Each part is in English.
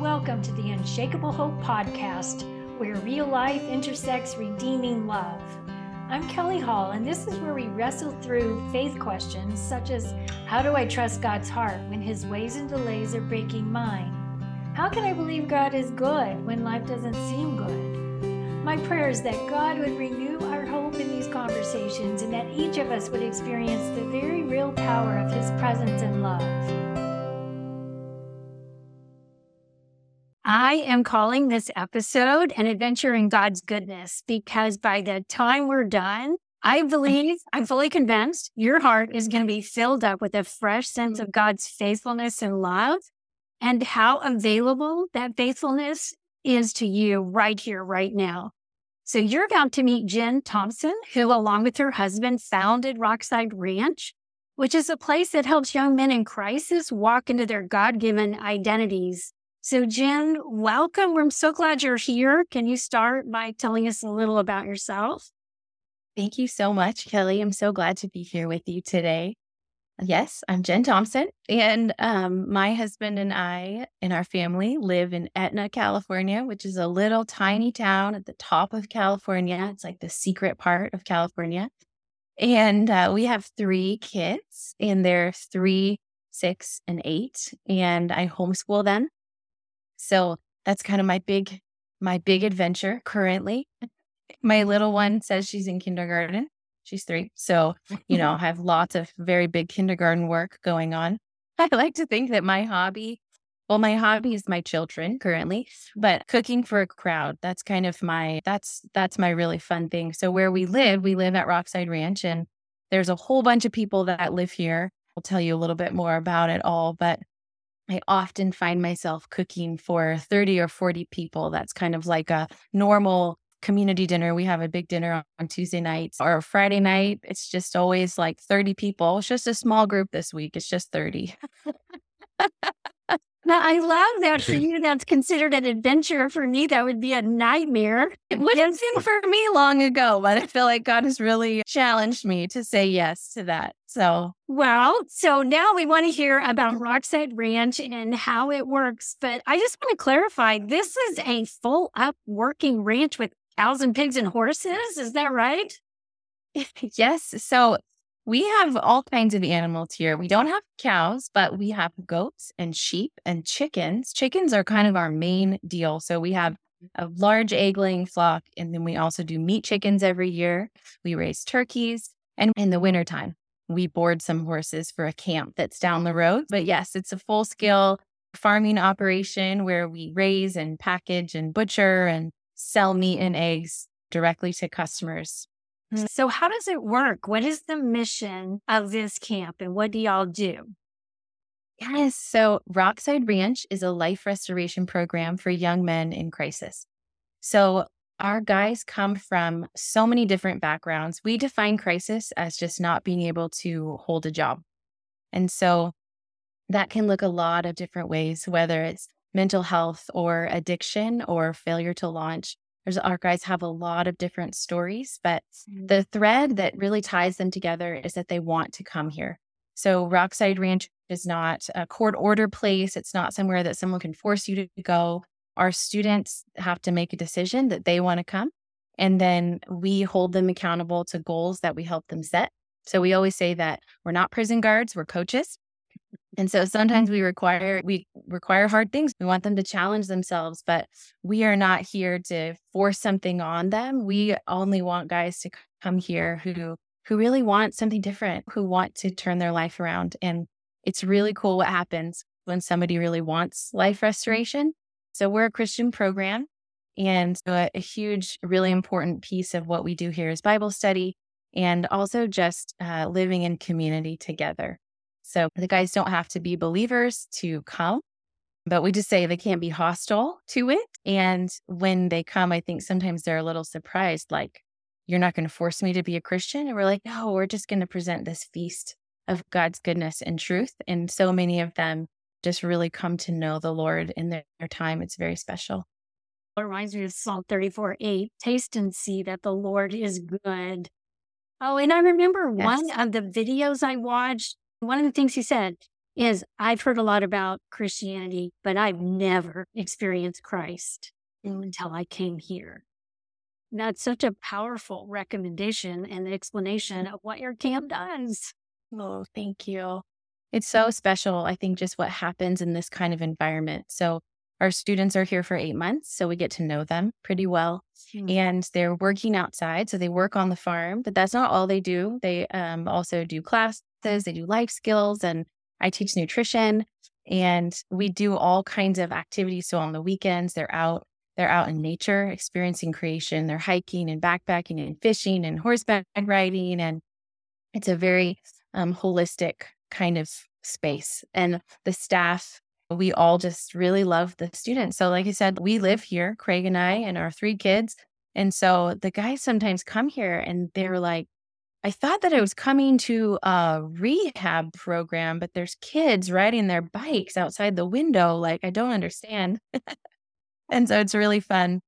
Welcome to the Unshakable Hope Podcast, where real life intersects redeeming love. I'm Kelly Hall, and this is where we wrestle through faith questions such as How do I trust God's heart when his ways and delays are breaking mine? How can I believe God is good when life doesn't seem good? My prayer is that God would renew our hope in these conversations and that each of us would experience the very real power of his presence and love. I am calling this episode an adventure in God's goodness because by the time we're done, I believe, I'm fully convinced your heart is going to be filled up with a fresh sense of God's faithfulness and love and how available that faithfulness is to you right here, right now. So you're about to meet Jen Thompson, who, along with her husband, founded Rockside Ranch, which is a place that helps young men in crisis walk into their God given identities so, Jen, welcome. We're so glad you're here. Can you start by telling us a little about yourself? Thank you so much, Kelly. I'm so glad to be here with you today. Yes, I'm Jen Thompson, and um, my husband and I and our family live in Etna, California, which is a little tiny town at the top of California. It's like the secret part of California. And uh, we have three kids, and they're three, six, and eight. And I homeschool them. So that's kind of my big my big adventure currently. My little one says she's in kindergarten. She's 3. So, you know, I have lots of very big kindergarten work going on. I like to think that my hobby well, my hobby is my children currently, but cooking for a crowd, that's kind of my that's that's my really fun thing. So where we live, we live at Rockside Ranch and there's a whole bunch of people that live here. I'll tell you a little bit more about it all, but I often find myself cooking for 30 or 40 people. That's kind of like a normal community dinner. We have a big dinner on Tuesday nights or Friday night. It's just always like 30 people. It's just a small group this week. It's just 30. Now, I love that for you. That's considered an adventure. For me, that would be a nightmare. It would have been for me long ago, but I feel like God has really challenged me to say yes to that. So, well, so now we want to hear about Rockside Ranch and how it works. But I just want to clarify this is a full up working ranch with cows and pigs and horses. Is that right? yes. So, we have all kinds of animals here. We don't have cows, but we have goats and sheep and chickens. Chickens are kind of our main deal. So we have mm-hmm. a large egg laying flock, and then we also do meat chickens every year. We raise turkeys, and in the wintertime, we board some horses for a camp that's down the road. But yes, it's a full scale farming operation where we raise and package and butcher and sell meat and eggs directly to customers Mm-hmm. so, how does it work? What is the mission of this camp and what do y'all do? Yes. So, Rockside Ranch is a life restoration program for young men in crisis. So, our guys come from so many different backgrounds. We define crisis as just not being able to hold a job. And so, that can look a lot of different ways, whether it's mental health or addiction or failure to launch there's our guys have a lot of different stories, but mm-hmm. the thread that really ties them together is that they want to come here. So Rockside Ranch is not a court order place. It's not somewhere that someone can force you to go. Our students have to make a decision that they want to come. And then we hold them accountable to goals that we help them set. So we always say that we're not prison guards, we're coaches. And so sometimes we require we require hard things. We want them to challenge themselves, but we are not here to force something on them. We only want guys to come here who who really want something different, who want to turn their life around. And it's really cool what happens when somebody really wants life restoration. So we're a Christian program and a, a huge really important piece of what we do here is Bible study and also just uh, living in community together. So the guys don't have to be believers to come, but we just say they can't be hostile to it. And when they come, I think sometimes they're a little surprised, like, you're not going to force me to be a Christian. And we're like, no, we're just going to present this feast of God's goodness and truth. And so many of them just really come to know the Lord in their, their time. It's very special. It reminds me of Psalm 34 8 taste and see that the Lord is good. Oh, and I remember yes. one of the videos I watched one of the things he said, is I've heard a lot about Christianity, but I've never experienced Christ until I came here. That's such a powerful recommendation and explanation of what your camp does. Oh, thank you. It's so special, I think, just what happens in this kind of environment. So, our students are here for eight months, so we get to know them pretty well. Mm-hmm. And they're working outside. So, they work on the farm, but that's not all they do. They um, also do classes, they do life skills, and I teach nutrition. And we do all kinds of activities. So, on the weekends, they're out they're out in nature experiencing creation. They're hiking and backpacking and fishing and horseback riding. And it's a very um, holistic kind of space. And the staff, we all just really love the students. So, like I said, we live here, Craig and I, and our three kids. And so the guys sometimes come here and they're like, I thought that I was coming to a rehab program, but there's kids riding their bikes outside the window. Like, I don't understand. And so it's really fun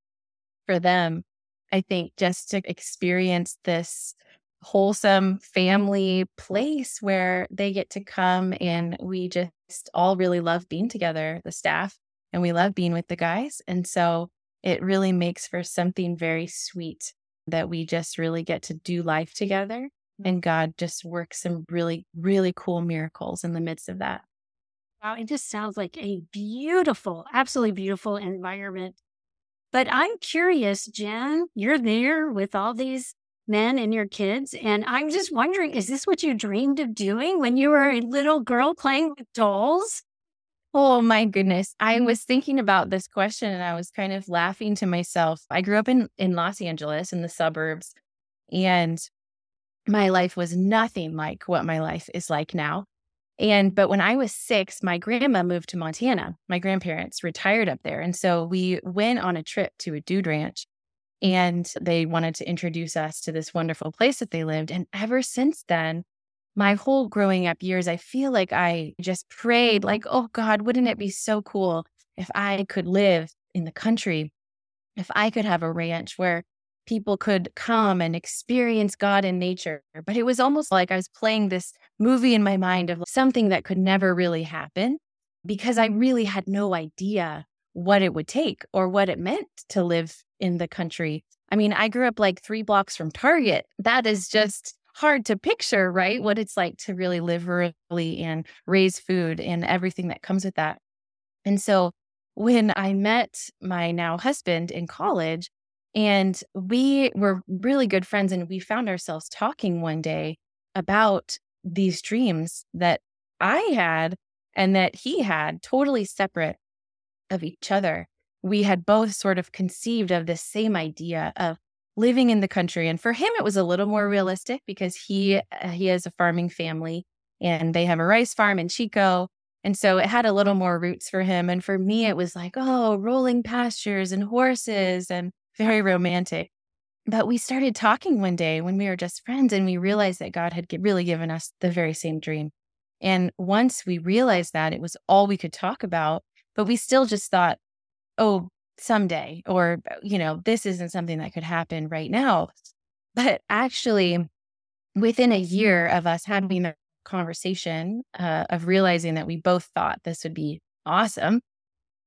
for them, I think, just to experience this wholesome family place where they get to come and we just all really love being together, the staff, and we love being with the guys. And so it really makes for something very sweet that we just really get to do life together. Mm-hmm. And God just works some really, really cool miracles in the midst of that. Wow, it just sounds like a beautiful, absolutely beautiful environment. But I'm curious, Jen, you're there with all these men and your kids. And I'm just wondering, is this what you dreamed of doing when you were a little girl playing with dolls? Oh my goodness. I mm-hmm. was thinking about this question and I was kind of laughing to myself. I grew up in, in Los Angeles in the suburbs, and my life was nothing like what my life is like now. And but when I was six, my grandma moved to Montana. My grandparents retired up there. And so we went on a trip to a dude ranch and they wanted to introduce us to this wonderful place that they lived. And ever since then, my whole growing up years, I feel like I just prayed, like, oh God, wouldn't it be so cool if I could live in the country? If I could have a ranch where people could come and experience God in nature. But it was almost like I was playing this movie in my mind of something that could never really happen because I really had no idea what it would take or what it meant to live in the country. I mean, I grew up like three blocks from Target. That is just hard to picture, right? What it's like to really live rurally and raise food and everything that comes with that. And so when I met my now husband in college, and we were really good friends, and we found ourselves talking one day about these dreams that I had and that he had, totally separate of each other. We had both sort of conceived of this same idea of living in the country. And for him, it was a little more realistic because he uh, he has a farming family and they have a rice farm in Chico. And so it had a little more roots for him. And for me, it was like, oh, rolling pastures and horses and very romantic. But we started talking one day when we were just friends and we realized that God had really given us the very same dream. And once we realized that, it was all we could talk about, but we still just thought, oh, someday, or, you know, this isn't something that could happen right now. But actually, within a year of us having the conversation, uh, of realizing that we both thought this would be awesome,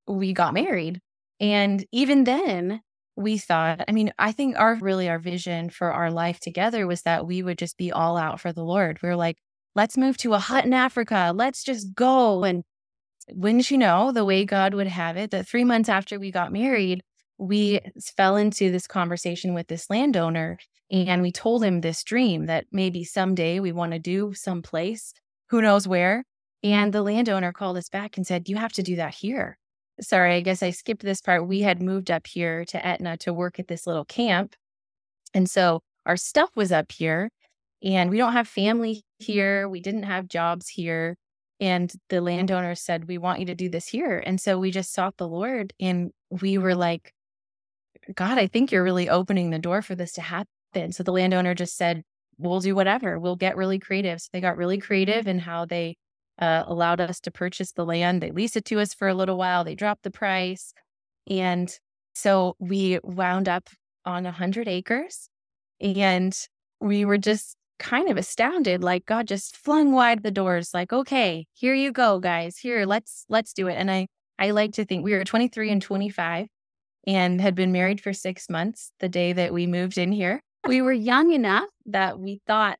we got married. And even then, we thought, I mean, I think our really our vision for our life together was that we would just be all out for the Lord. We were like, let's move to a hut in Africa. Let's just go. And wouldn't you know, the way God would have it, that three months after we got married, we fell into this conversation with this landowner and we told him this dream that maybe someday we want to do someplace, who knows where. And the landowner called us back and said, You have to do that here sorry, I guess I skipped this part. We had moved up here to Etna to work at this little camp. And so our stuff was up here, and we don't have family here. We didn't have jobs here. And the landowner said, We want you to do this here. And so we just sought the Lord, and we were like, God, I think you're really opening the door for this to happen. So the landowner just said, We'll do whatever. We'll get really creative. So they got really creative in how they uh, allowed us to purchase the land. They leased it to us for a little while. They dropped the price. And so we wound up on 100 acres and we were just kind of astounded, like God just flung wide the doors, like, okay, here you go, guys. Here, let's let's do it. And I I like to think we were 23 and 25 and had been married for six months the day that we moved in here. We were young enough that we thought,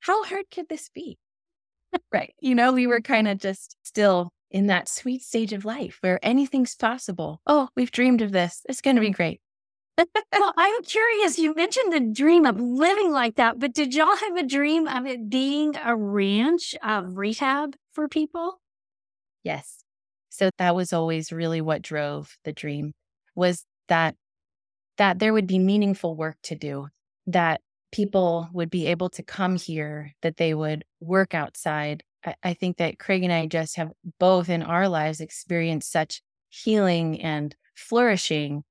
how hard could this be? right. You know, we were kind of just still in that sweet stage of life where anything's possible. Oh, we've dreamed of this. It's going to be great. Well, I'm curious. You mentioned the dream of living like that, but did y'all have a dream of it being a ranch of rehab for people? Yes. So that was always really what drove the dream was that that there would be meaningful work to do, that people would be able to come here, that they would work outside. I, I think that Craig and I just have both in our lives experienced such healing and flourishing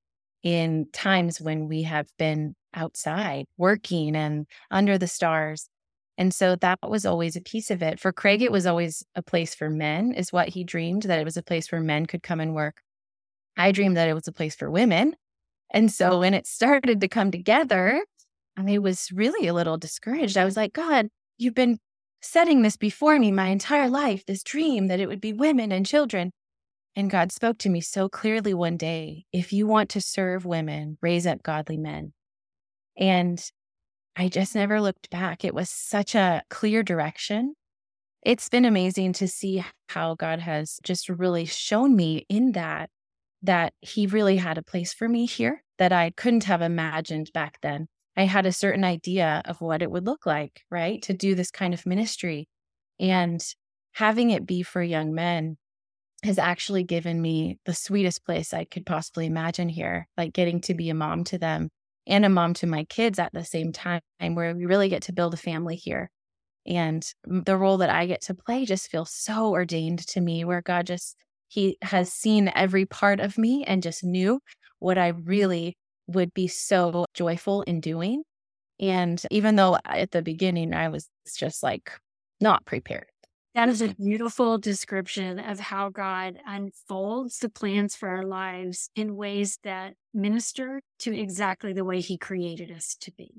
in times when we have been outside working and under the stars. And so that was always a piece of it. For Craig, it was always a place for men, is what he dreamed, that it was a place where men could come and work. I dreamed that it was a place for women. And so when it started to come together, I was really a little discouraged. I was like, God, you've been setting this before me my entire life, this dream that it would be women and children. And God spoke to me so clearly one day if you want to serve women, raise up godly men. And I just never looked back. It was such a clear direction. It's been amazing to see how God has just really shown me in that, that He really had a place for me here that I couldn't have imagined back then. I had a certain idea of what it would look like, right? To do this kind of ministry. And having it be for young men has actually given me the sweetest place I could possibly imagine here, like getting to be a mom to them and a mom to my kids at the same time, where we really get to build a family here. And the role that I get to play just feels so ordained to me, where God just, He has seen every part of me and just knew what I really would be so joyful in doing. And even though at the beginning I was just like not prepared, that is a beautiful description of how God unfolds the plans for our lives in ways that minister to exactly the way He created us to be.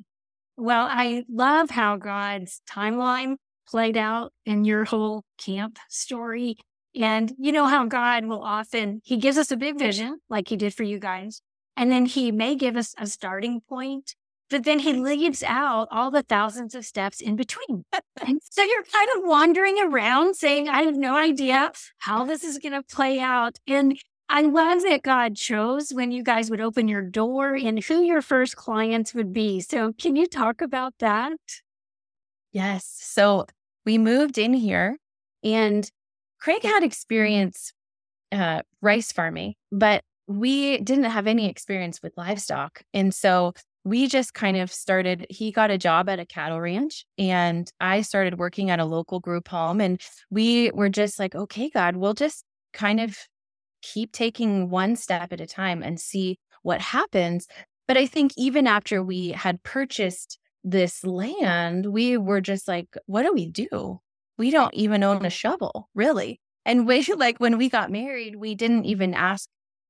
Well, I love how God's timeline played out in your whole camp story. And you know how God will often, He gives us a big vision, like He did for you guys. And then He may give us a starting point but then he leaves out all the thousands of steps in between. and so you're kind of wandering around saying, I have no idea how this is going to play out. And I love that God chose when you guys would open your door and who your first clients would be. So, can you talk about that? Yes. So, we moved in here and Craig had experience uh, rice farming, but we didn't have any experience with livestock. And so we just kind of started he got a job at a cattle ranch and i started working at a local group home and we were just like okay god we'll just kind of keep taking one step at a time and see what happens. But i think even after we had purchased this land we were just like what do we do? We don't even own a shovel really. And we like when we got married we didn't even ask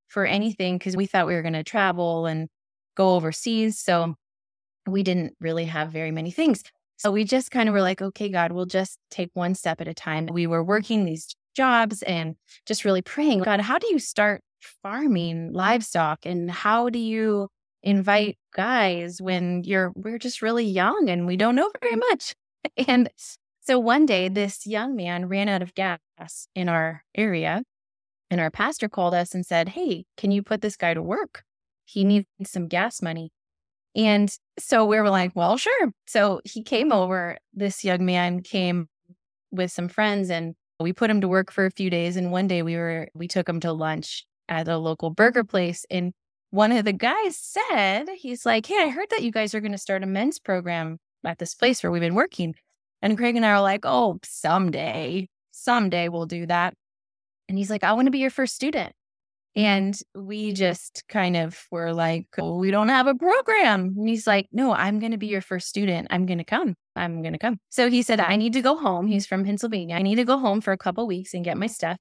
for anything because we thought we were going to travel and go overseas. So we didn't really have very many things. So we just kind of were like, okay, God, we'll just take one step at a time. We were working these jobs and just really praying, God, how do you start farming livestock and how do you invite guys when you're we're just really young and we don't know very mm. much. And so one day this young man ran out of gas in our area and our pastor called us and said, "Hey, can you put this guy to work?" He needs some gas money. And so we were like, well, sure. So he came over. This young man came with some friends and we put him to work for a few days. And one day we were, we took him to lunch at a local burger place. And one of the guys said, he's like, Hey, I heard that you guys are going to start a men's program at this place where we've been working. And Craig and I are like, Oh, someday, someday we'll do that. And he's like, I want to be your first student. And we just kind of were like, oh, we don't have a program. And he's like, no, I'm going to be your first student. I'm going to come. I'm going to come. So he said, I need to go home. He's from Pennsylvania. I need to go home for a couple weeks and get my stuff.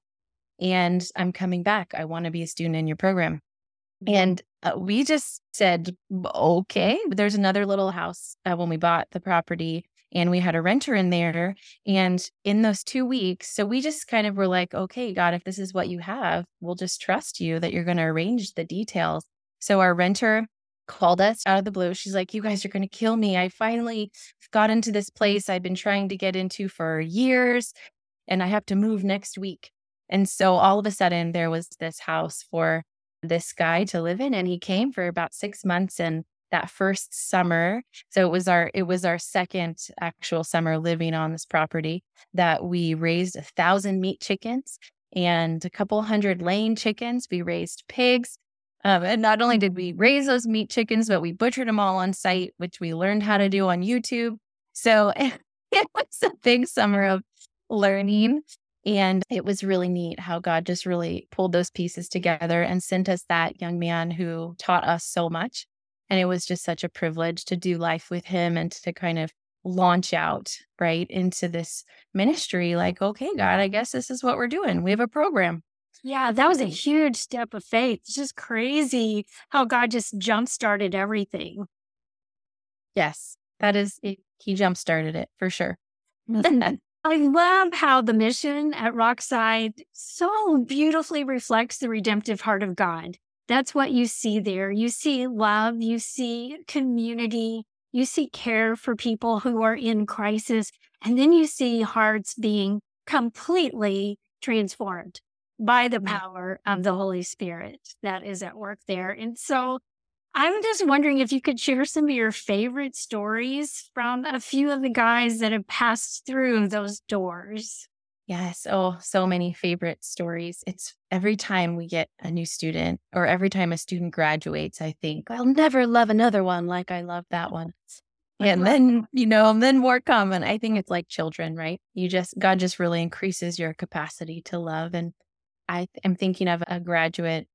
And I'm coming back. I want to be a student in your program. And uh, we just said, okay. There's another little house uh, when we bought the property and we had a renter in there. And in those two weeks, so we just kind of were like, okay, God, if this is what you have, we'll just trust you that you're going to arrange the details. So our renter called us out of the blue. She's like, You guys are going to kill me. I finally got into this place I've been trying to get into for years, and I have to move next week. And so all of a sudden, there was this house for this guy to live in, and he came for about six months. And that first summer, so it was our it was our second actual summer living on this property that we raised a thousand meat chickens and a couple hundred laying chickens. We raised pigs. Um, and not only did we raise those meat chickens, but we butchered them all on site, which we learned how to do on YouTube. So it was a big summer of learning. And it was really neat how God just really pulled those pieces together and sent us that young man who taught us so much. And it was just such a privilege to do life with him and to kind of launch out right into this ministry. Like, okay, God, I guess this is what we're doing. We have a program. Yeah, that was a huge step of faith. It's just crazy how God just jump started everything. Yes, that is, it, he jump started it for sure. I love how the mission at Rockside so beautifully reflects the redemptive heart of God. That's what you see there. You see love, you see community, you see care for people who are in crisis, and then you see hearts being completely transformed by the mm. power of the Holy Spirit that is at work there. And so I'm just wondering if you could share some of your favorite stories from a few of the guys that have passed through those doors. Yes. Oh, so many favorite stories. It's every time we get a new student or every time a student graduates, I think, I'll never love another one like I love that one. And then, you know, and then more come. And I think it's like children, right? You just, God just really increases your capacity to love. And I am thinking of a graduate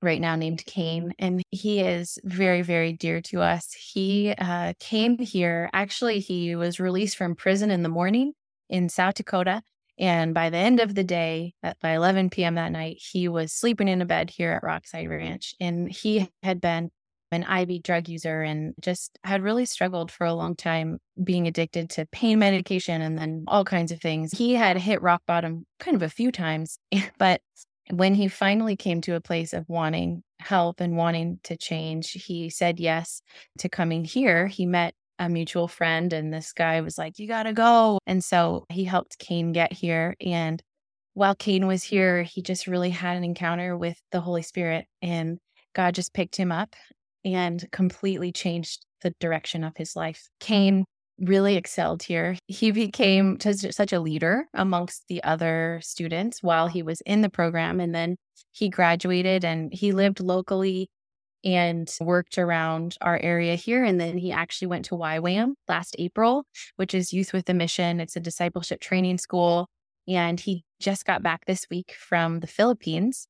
right now named Cain, and he is very, very dear to us. He uh, came here. Actually, he was released from prison in the morning in South Dakota. And by the end of the day, at, by 11 p.m. that night, he was sleeping in a bed here at Rockside Ranch. And he had been an IV drug user and just had really struggled for a long time being addicted to pain medication and then all kinds of things. He had hit rock bottom kind of a few times, but when he finally came to a place of wanting help and wanting to change, he said yes to coming here. He met a mutual friend, and this guy was like, You got to go. And so he helped Cain get here. And while Cain was here, he just really had an encounter with the Holy Spirit, and God just picked him up and completely changed the direction of his life. Cain really excelled here. He became such a leader amongst the other students while he was in the program. And then he graduated and he lived locally and worked around our area here. And then he actually went to YWAM last April, which is Youth with a Mission. It's a discipleship training school. And he just got back this week from the Philippines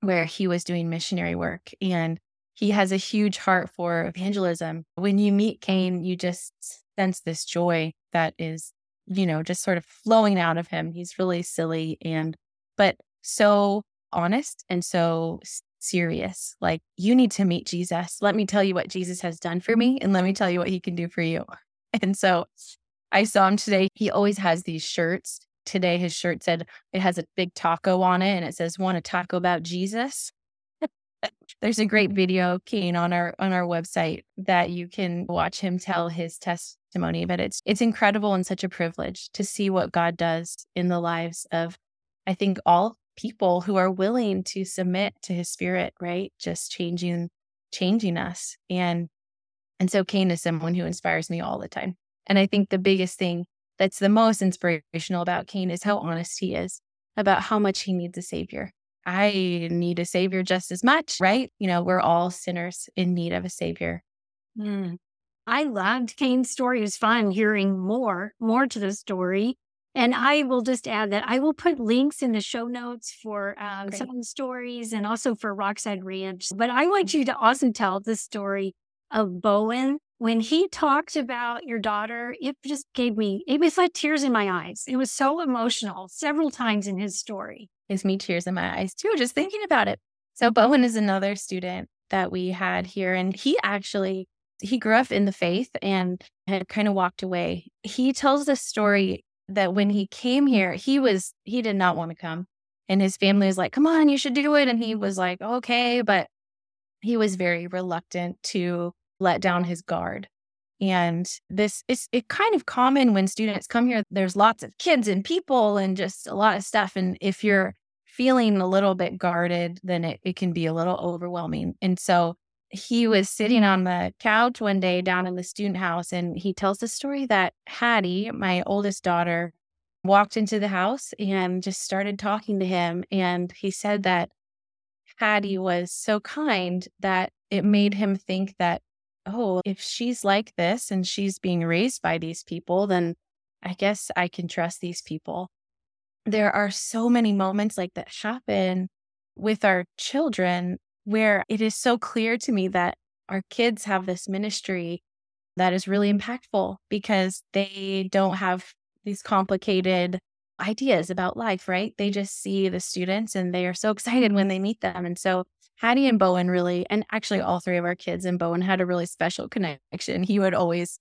where he was doing missionary work. And he has a huge heart for evangelism. When you meet Cain, you just sense this joy that is, you know, just sort of flowing out of him. He's really silly and, but so honest and so serious. Like, you need to meet Jesus. Let me tell you what Jesus has done for me, and let me tell you what he can do for you. And so I saw him today. He always has these shirts. Today, his shirt said it has a big taco on it and it says, Want to talk about Jesus? There's a great video, Cain, on our on our website that you can watch him tell his testimony. But it's it's incredible and such a privilege to see what God does in the lives of, I think, all people who are willing to submit to His Spirit. Right, just changing changing us and and so Cain is someone who inspires me all the time. And I think the biggest thing that's the most inspirational about Cain is how honest he is about how much he needs a savior I need a savior just as much, right? You know, we're all sinners in need of a savior. Mm. I loved Cain's story. It was fun hearing more, more to the story. And I will just add that I will put links in the show notes for um, some of the stories and also for Rockside Ranch. But I want you to also tell the story of Bowen. When he talked about your daughter, it just gave me, it was like tears in my eyes. It was so emotional several times in his story gives me tears in my eyes too, just thinking about it. So Bowen is another student that we had here, and he actually he grew up in the faith and had kind of walked away. He tells this story that when he came here, he was, he did not want to come. And his family was like, come on, you should do it. And he was like, okay. But he was very reluctant to let down his guard. And this is it kind of common when students come here. There's lots of kids and people and just a lot of stuff. And if you're feeling a little bit guarded, then it, it can be a little overwhelming. And so he was sitting on the couch one day down in the student house and he tells the story that Hattie, my oldest daughter, walked into the house and just started talking to him. And he said that Hattie was so kind that it made him think that, oh, if she's like this and she's being raised by these people, then I guess I can trust these people. There are so many moments like that happen with our children where it is so clear to me that our kids have this ministry that is really impactful because they don't have these complicated ideas about life, right? They just see the students and they are so excited when they meet them. And so Hattie and Bowen really, and actually all three of our kids and Bowen had a really special connection. He would always,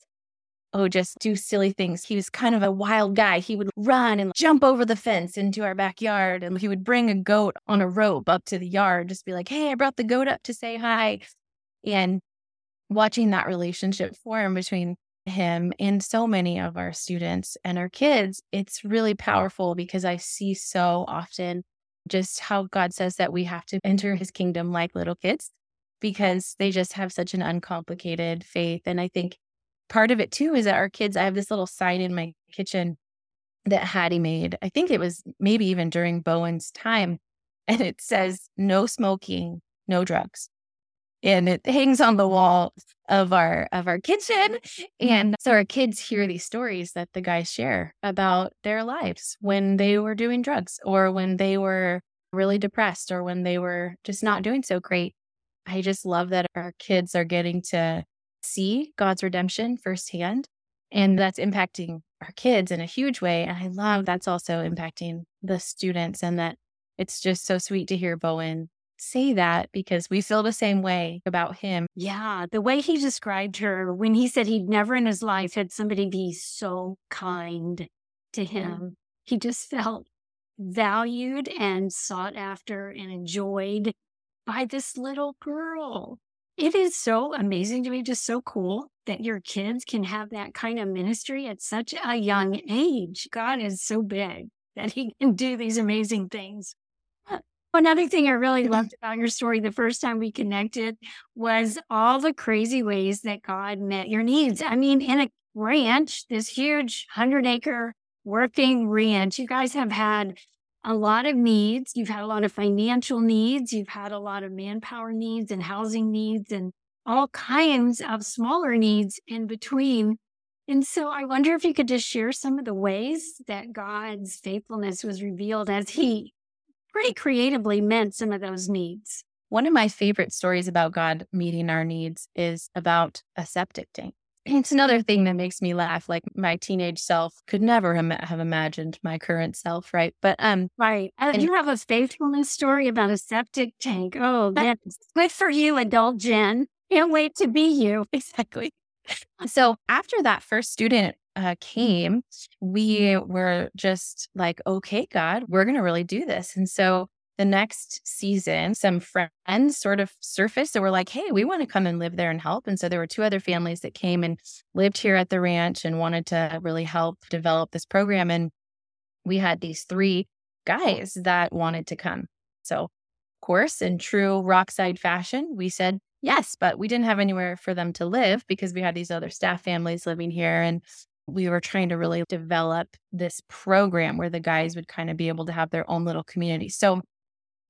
oh, just do silly things. He was kind of a wild guy. He would run and jump over the fence into our backyard and he would bring a goat on a rope up to the yard, just be like, hey, I brought the goat up to say hi. And watching that relationship form between him and so many of our students and our kids, it's really powerful because I see so often just how God says that we have to enter his kingdom like little kids because they just have such an uncomplicated faith. And I think part of it too is that our kids, I have this little sign in my kitchen that Hattie made. I think it was maybe even during Bowen's time. And it says, no smoking, no drugs and it hangs on the wall of our of our kitchen and so our kids hear these stories that the guys share about their lives when they were doing drugs or when they were really depressed or when they were just not doing so great i just love that our kids are getting to see god's redemption firsthand and that's impacting our kids in a huge way and i love that's also impacting the students and that it's just so sweet to hear bowen say that because we feel the same way about him. Yeah. The way he described her when he said he'd never in his life had somebody be so kind to him, he just felt valued and sought after and enjoyed by this little girl. It is so amazing to me, just so cool that your kids can have that kind of ministry at such a young age. God is so big that he can do these amazing things. Another thing I really mm-hmm. loved about your story the first time we connected was all the crazy ways that God met your needs. I mean, in a ranch, this huge 100 acre working ranch, you guys have had a lot of needs. You've had a lot of financial needs. You've had a lot of manpower needs and housing needs and all kinds of smaller needs in between. And so I wonder if you could just share some of the ways that God's faithfulness was revealed as he pretty creatively met some of those needs. One of my favorite stories about God meeting our needs is about a septic tank. It's another thing that makes me laugh. Like my teenage self could never have imagined my current self, right? But um, right. Uh, and you have a faithfulness story about a septic tank. Oh, that's good for you, adult Jen. Can't wait to be you. Exactly. So after that first student uh, came, we were just like, okay, God, we're going to really do this. And so the next season, some friends sort of surfaced that were like, hey, we want to come and live there and help. And so there were two other families that came and lived here at the ranch and wanted to really help develop this program. And we had these three guys that wanted to come. So, of course, in true Rockside fashion, we said yes, but we didn't have anywhere for them to live because we had these other staff families living here. And we were trying to really develop this program where the guys would kind of be able to have their own little community. So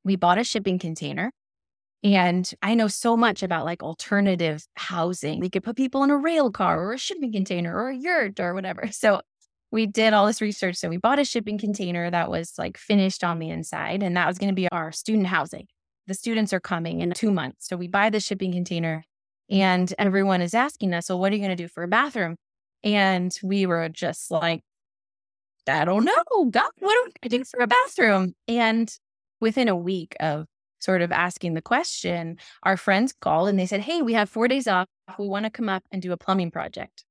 we bought a shipping container. And I know so much about like alternative housing. We could put people in a rail car or a shipping container or a yurt or whatever. So we did all this research. So we bought a shipping container that was like finished on the inside, and that was going to be our student housing. The students are coming in two months. So we buy the shipping container, and everyone is asking us, Well, what are you going to do for a bathroom? And we were just like, I don't know, God, what do I do for a bathroom? And within a week of sort of asking the question, our friends called and they said, Hey, we have four days off. We want to come up and do a plumbing project.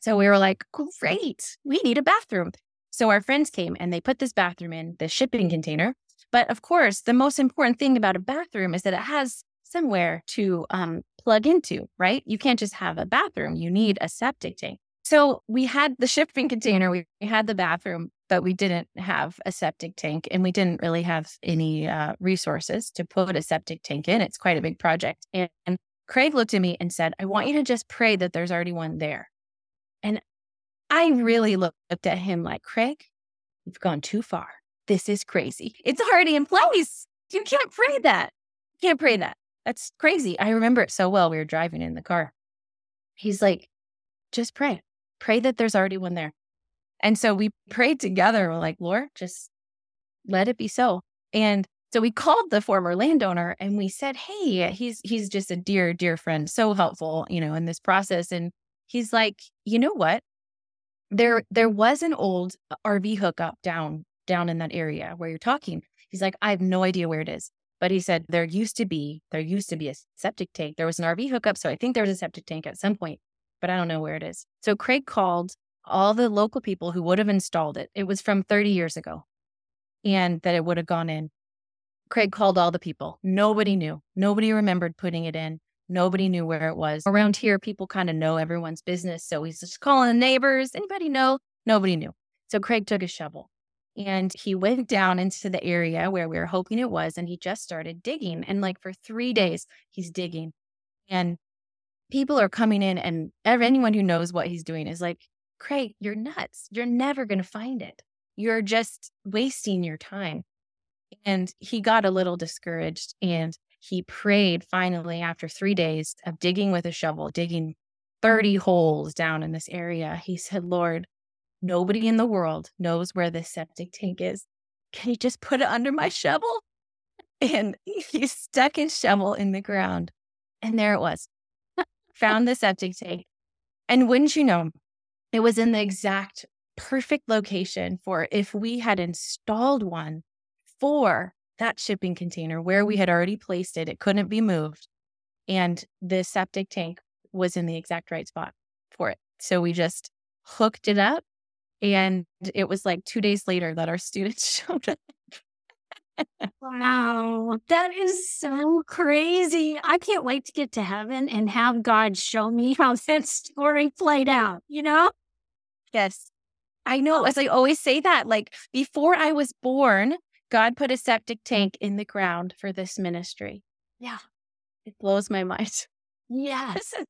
So we were like, Great, we need a bathroom. So our friends came and they put this bathroom in the shipping container. But of course, the most important thing about a bathroom is that it has somewhere to um, plug into, right? You can't just have a bathroom, you need a septic tank. So we had the shipping container, we had the bathroom, but we didn't have a septic tank and we didn't really have any uh, resources to put a septic tank in. It's quite a big project. And, and Craig looked at me and said, I want you to just pray that there's already one there. And I really looked at him like, Craig, you've gone too far. This is crazy. It's already in place. You can't pray that. You can't pray that. That's crazy. I remember it so well. We were driving in the car. He's like, just pray. Pray that there's already one there. And so we prayed together. We're like, Lord, just let it be so. And so we called the former landowner and we said, Hey, he's he's just a dear, dear friend, so helpful, you know, in this process. And he's like, you know what? There there was an old RV hookup down down in that area where you're talking. He's like, I have no idea where it is. But he said there used to be there used to be a septic tank. There was an RV hookup, so I think there was a septic tank at some point, but I don't know where it is. So Craig called all the local people who would have installed it. It was from 30 years ago, and that it would have gone in. Craig called all the people. Nobody knew. Nobody remembered putting it in. Nobody knew where it was. Around here, people kind of know everyone's business. So he's just calling the neighbors. Anybody know? Nobody knew. So Craig took a shovel and he went down into the area where we were hoping it was, and he just started digging. And like for three days, he's digging. And people are coming in, and anyone who knows what he's doing is like, Craig, you're nuts. You're never going to find it. You're just wasting your time. And he got a little discouraged and he prayed finally after three days of digging with a shovel, digging 30 mm. holes down in this area. He said, Lord, Nobody in the world knows where this septic tank is. Can you just put it under my shovel? And he stuck his shovel in the ground. And there it was. Found the septic tank. And wouldn't you know, it was in the exact perfect location for if we had installed one for that shipping container where we had already placed it. It couldn't be moved. And the septic tank was in the exact right spot for it. So we just hooked it up and it was like two days later that our students showed up. wow, that is so crazy. I can't wait to get to heaven and have God show me how that story played out, you know? Yes. I know. Oh. As I always say that, like before I was born, God put a septic tank in the ground for this ministry. Yeah. It blows my mind. Yes.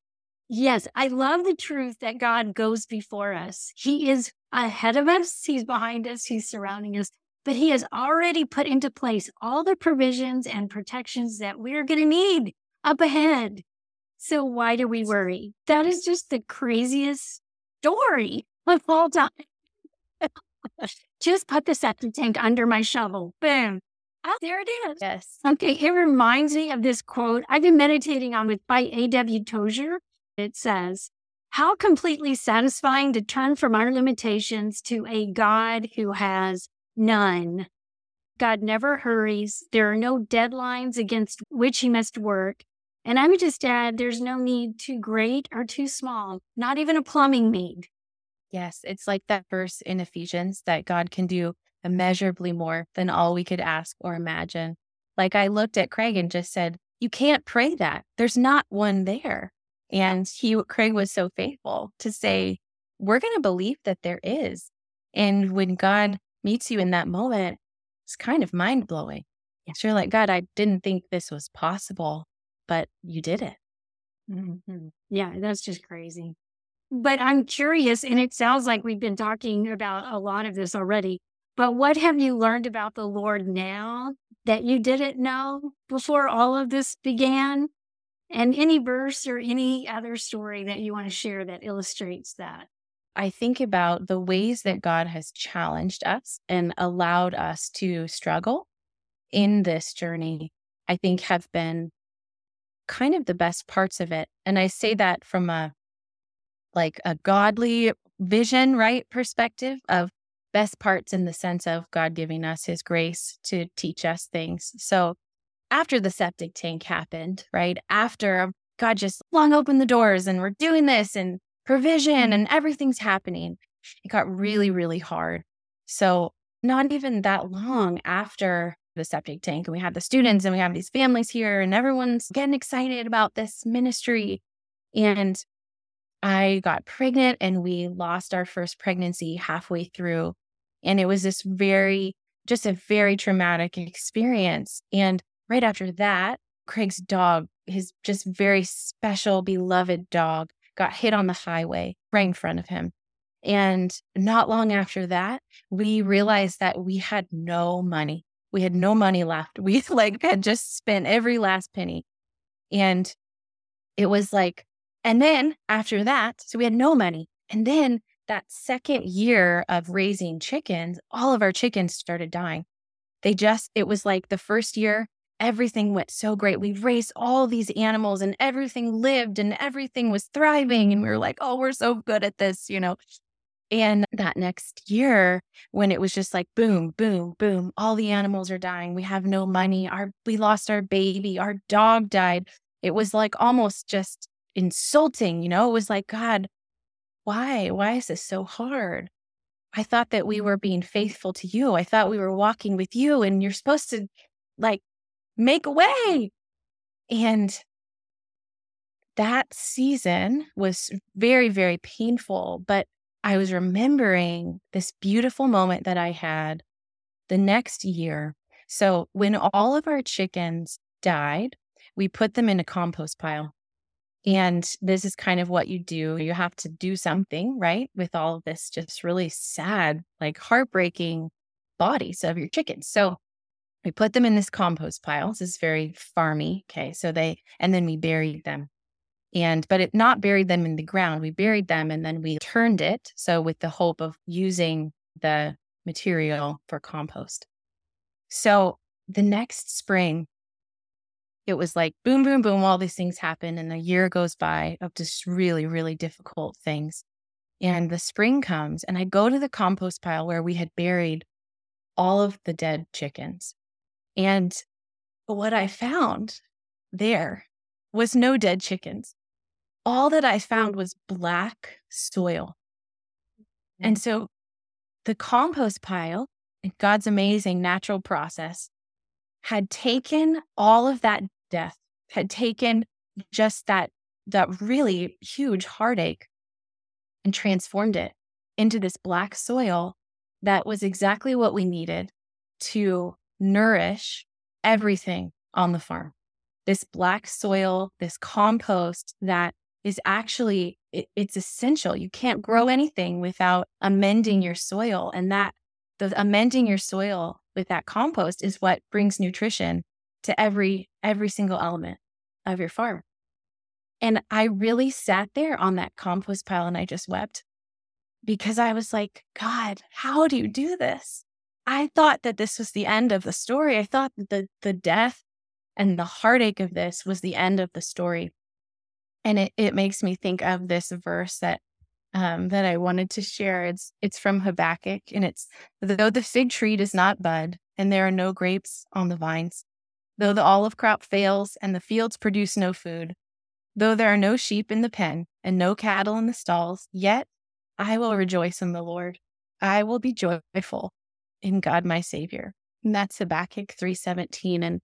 Yes. I love the truth that God goes before us. He is ahead of us, He's behind us, He's surrounding us, but He has already put into place all the provisions and protections that we're going to need up ahead. So why do we worry? That is just the craziest story of all time. just put the septic tank under my shovel. Boom. Oh, there it is. Yes. Okay. It reminds me of this quote I've been meditating on with by A.W. Tozer. It says, how completely satisfying to turn from our limitations to a God who has none. God never hurries. There are no deadlines against which he must work. And I would just add, there's no need too great or too small, not even a plumbing need. Yes, it's like that verse in Ephesians that God can do immeasurably more than all we could ask or imagine. Like I looked at Craig and just said, You can't pray that. There's not one there. And he, Craig was so faithful to say, we're going to believe that there is. And when God meets you in that moment, it's kind of mind blowing. Yeah. So you're like, God, I didn't think this was possible, but you did it. Mm-hmm. Yeah, that's just crazy. But I'm curious, and it sounds like we've been talking about a lot of this already. But what have you learned about the Lord now that you didn't know before all of this began? And any verse or any other story that you want to share that illustrates that. I think about the ways that God has challenged us and allowed us to struggle in this journey, I think have been kind of the best parts of it. And I say that from a like a godly vision, right? Perspective of best parts in the sense of God giving us his grace to teach us things. So after the septic tank happened, right? After God just flung open the doors and we're doing this and provision and everything's happening, it got really, really hard. So, not even that long after the septic tank, and we have the students and we have these families here, and everyone's getting excited about this ministry. And I got pregnant, and we lost our first pregnancy halfway through. And it was this very, just a very traumatic experience. And right after that, Craig's dog, his just very special, beloved dog, got hit on the highway right in front of him. And not long after that, we realized that we had no money. We had no money left. We like had just spent every last penny. And it was like, and then after that, so we had no money. And then that second year of raising chickens, all of our chickens started dying. They just, it was like the first year, everything went so great. We raised all these animals and everything lived and everything was thriving. And we were like, oh, we're so good at this, you know. And that next year, when it was just like boom, boom, boom, all the animals are dying. We have no money. Our we lost our baby. Our dog died. It was like almost just insulting, you know? It was like, God, why? Why is this so hard? I thought that we mm-hmm. were being faithful to you. I thought we were walking with you and you're supposed to like make a way. And that season was very, very painful, but I was remembering this beautiful moment that I had the next year. So, when all of our chickens died, we put them in a compost pile. And this is kind of what you do. You have to do something, right? With all of this just really sad, like heartbreaking bodies of your chickens. So, we put them in this compost pile. This is very farmy. Okay. So, they, and then we buried them and but it not buried them in the ground we buried them and then we turned it so with the hope of using the material for compost so the next spring it was like boom boom boom all these things happen and a year goes by of just really really difficult things and the spring comes and i go to the compost pile where we had buried all of the dead chickens and what i found there was no dead chickens all that I found was black soil. And mm. so the compost pile, God's amazing natural process, had taken all of that death, had taken just that that really huge heartache and transformed it into this black soil that was exactly what we needed to nourish everything on the farm. This black soil, this compost that is actually it, it's essential. You can't grow anything without amending your soil and that the amending your soil with that compost is what brings nutrition to every every single element of your farm. And I really sat there on that compost pile and I just wept because I was like, God, how do you do this? I thought that this was the end of the story. I thought that the, the death and the heartache of this was the end of the story. And it, it makes me think of this verse that um, that I wanted to share. It's it's from Habakkuk, and it's though the fig tree does not bud, and there are no grapes on the vines, though the olive crop fails, and the fields produce no food, though there are no sheep in the pen, and no cattle in the stalls, yet I will rejoice in the Lord. I will be joyful in God my Savior. And that's Habakkuk 3:17. And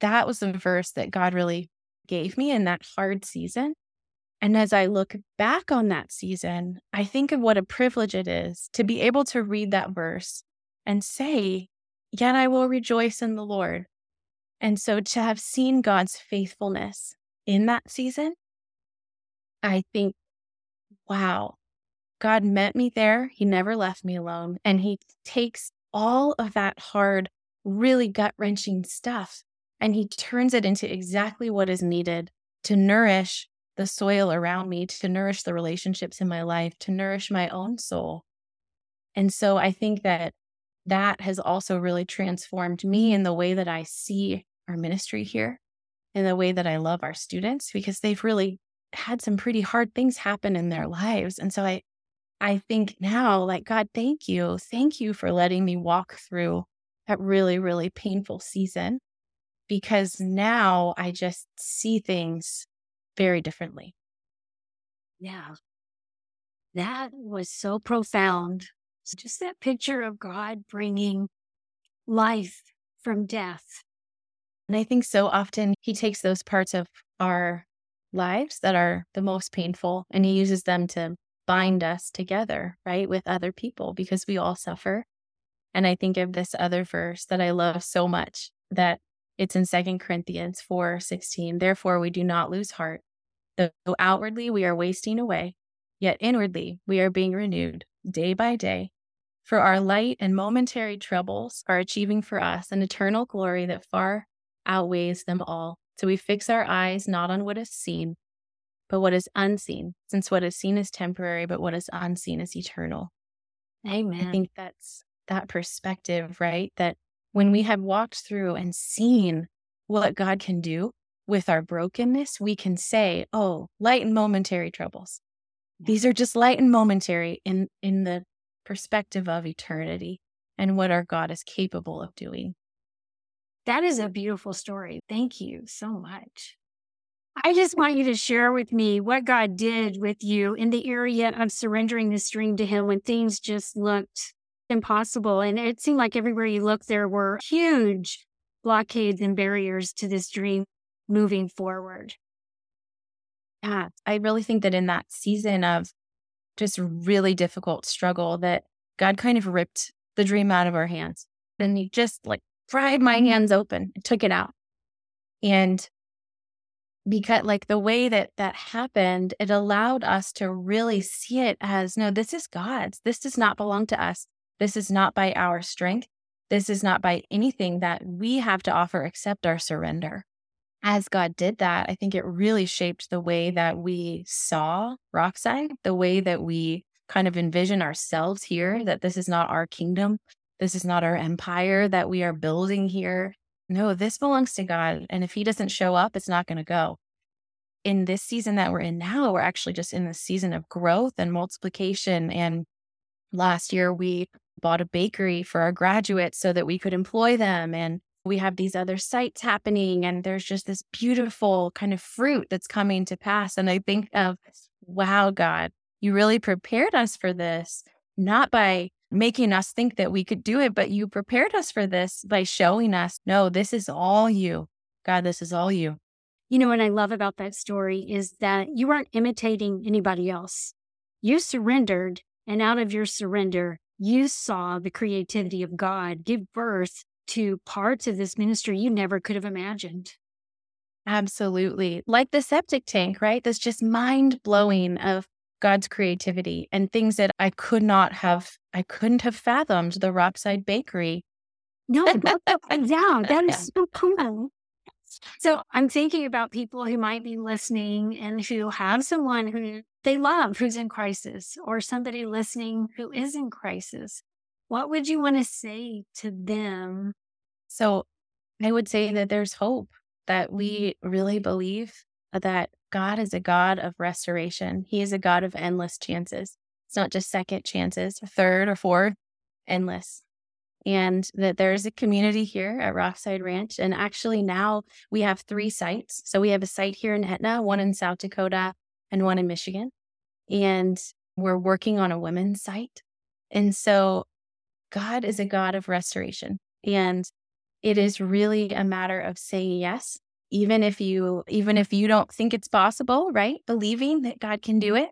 that was a verse that God really gave me in that hard season. And as I look back on that season, I think of what a privilege it is to be able to read that verse and say, Yet I will rejoice in the Lord. And so to have seen God's faithfulness in that season, I think, wow, God met me there. He never left me alone. And He takes all of that hard, really gut wrenching stuff and he turns it into exactly what is needed to nourish the soil around me, to nourish the relationships in my life, to nourish my own soul. And so I think that that has also really transformed me in the way that I see our ministry here, in the way that I love our students, because they've really had some pretty hard things happen in their lives. And so I, I think now, like, God, thank you. Thank you for letting me walk through that really, really painful season because now I just see things very differently. Yeah. That was so profound. Just that picture of God bringing life from death. And I think so often he takes those parts of our lives that are the most painful and he uses them to bind us together, right, with other people because we all suffer. And I think of this other verse that I love so much that it's in Second Corinthians 4 16. Therefore, we do not lose heart. Though outwardly we are wasting away, yet inwardly we are being renewed day by day. For our light and momentary troubles are achieving for us an eternal glory that far outweighs them all. So we fix our eyes not on what is seen, but what is unseen, since what is seen is temporary, but what is unseen is eternal. Amen. I think that's that perspective, right? That when we have walked through and seen what God can do with our brokenness, we can say, oh, light and momentary troubles. These are just light and momentary in, in the perspective of eternity and what our God is capable of doing. That is a beautiful story. Thank you so much. I just want you to share with me what God did with you in the area of surrendering this dream to Him when things just looked impossible. And it seemed like everywhere you looked, there were huge blockades and barriers to this dream moving forward. Yeah, I really think that in that season of just really difficult struggle, that God kind of ripped the dream out of our hands. And He just like pried my mm-hmm. hands open and took it out. And because like the way that that happened, it allowed us to really see it as no, this is God's. This does not belong to us. This is not by our strength. This is not by anything that we have to offer except our surrender. As God did that, I think it really shaped the way that we saw Rockside, the way that we kind of envision ourselves here, that this is not our kingdom. This is not our empire that we are building here. No, this belongs to God. And if He doesn't show up, it's not going to go. In this season that we're in now, we're actually just in the season of growth and multiplication. And last year, we bought a bakery for our graduates so that we could employ them. And we have these other sites happening, and there's just this beautiful kind of fruit that's coming to pass. And I think of, wow, God, you really prepared us for this, not by making us think that we could do it, but you prepared us for this by showing us, no, this is all you. God, this is all you. You know what I love about that story is that you weren't imitating anybody else. You surrendered, and out of your surrender, you saw the creativity of God give birth to parts of this ministry you never could have imagined. Absolutely. Like the septic tank, right? That's just mind blowing of God's creativity and things that I could not have, I couldn't have fathomed the Rockside Bakery. No, yeah, that is so cool. So I'm thinking about people who might be listening and who have someone who they love who's in crisis or somebody listening who is in crisis. What would you want to say to them? So I would say that there's hope, that mm-hmm. we really believe that God is a God of restoration. He is a God of endless chances. It's not just second chances, third or fourth, endless and that there is a community here at Rockside Ranch. And actually, now we have three sites. So we have a site here in Etna, one in South Dakota, and one in Michigan. And we're working on a women's site. And so God is a God of restoration. And it is really a matter of saying yes, even if you even if you don't think it's possible, right? Believing that God can do mm-hmm. it.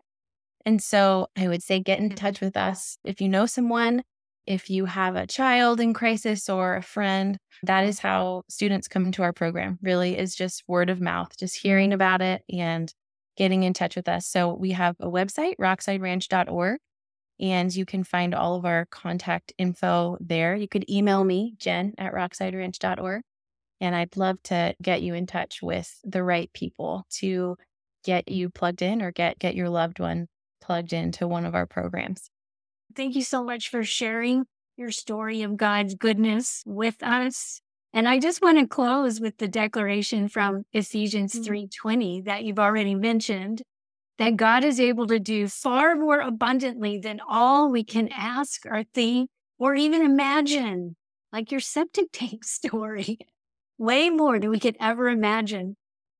And so I would say get in mm-hmm. touch with us. If you know someone if you have a child in crisis or a friend, that is mm-hmm. how students come into our program, really, is just word of mouth, just hearing about it and getting in touch with us. So we have a website, rocksideranch.org, and you can find all of our contact info there. You could email me, jen at rocksideranch.org, and I'd love to get you in touch with the right people to get you plugged in or get get your loved one plugged into one of our programs. Thank you so much for sharing your story of God's goodness with us. And I just want to close with the declaration from Ephesians 3:20 mm-hmm. that you've already mentioned that God is able to do far more abundantly than all we can ask or think or even imagine, like your septic tank story. Way more than we could ever imagine.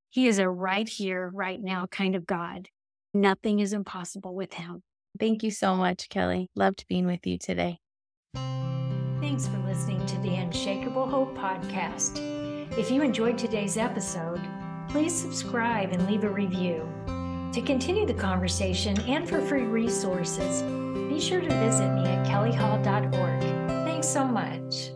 He is a right here, right now kind of God. Nothing is impossible with him. Thank you so much, Kelly. Loved being with you today. Thanks for listening to the Unshakable Hope podcast. If you enjoyed today's episode, please subscribe and leave a review. To continue the conversation and for free resources, be sure to visit me at kellyhall.org. Thanks so much.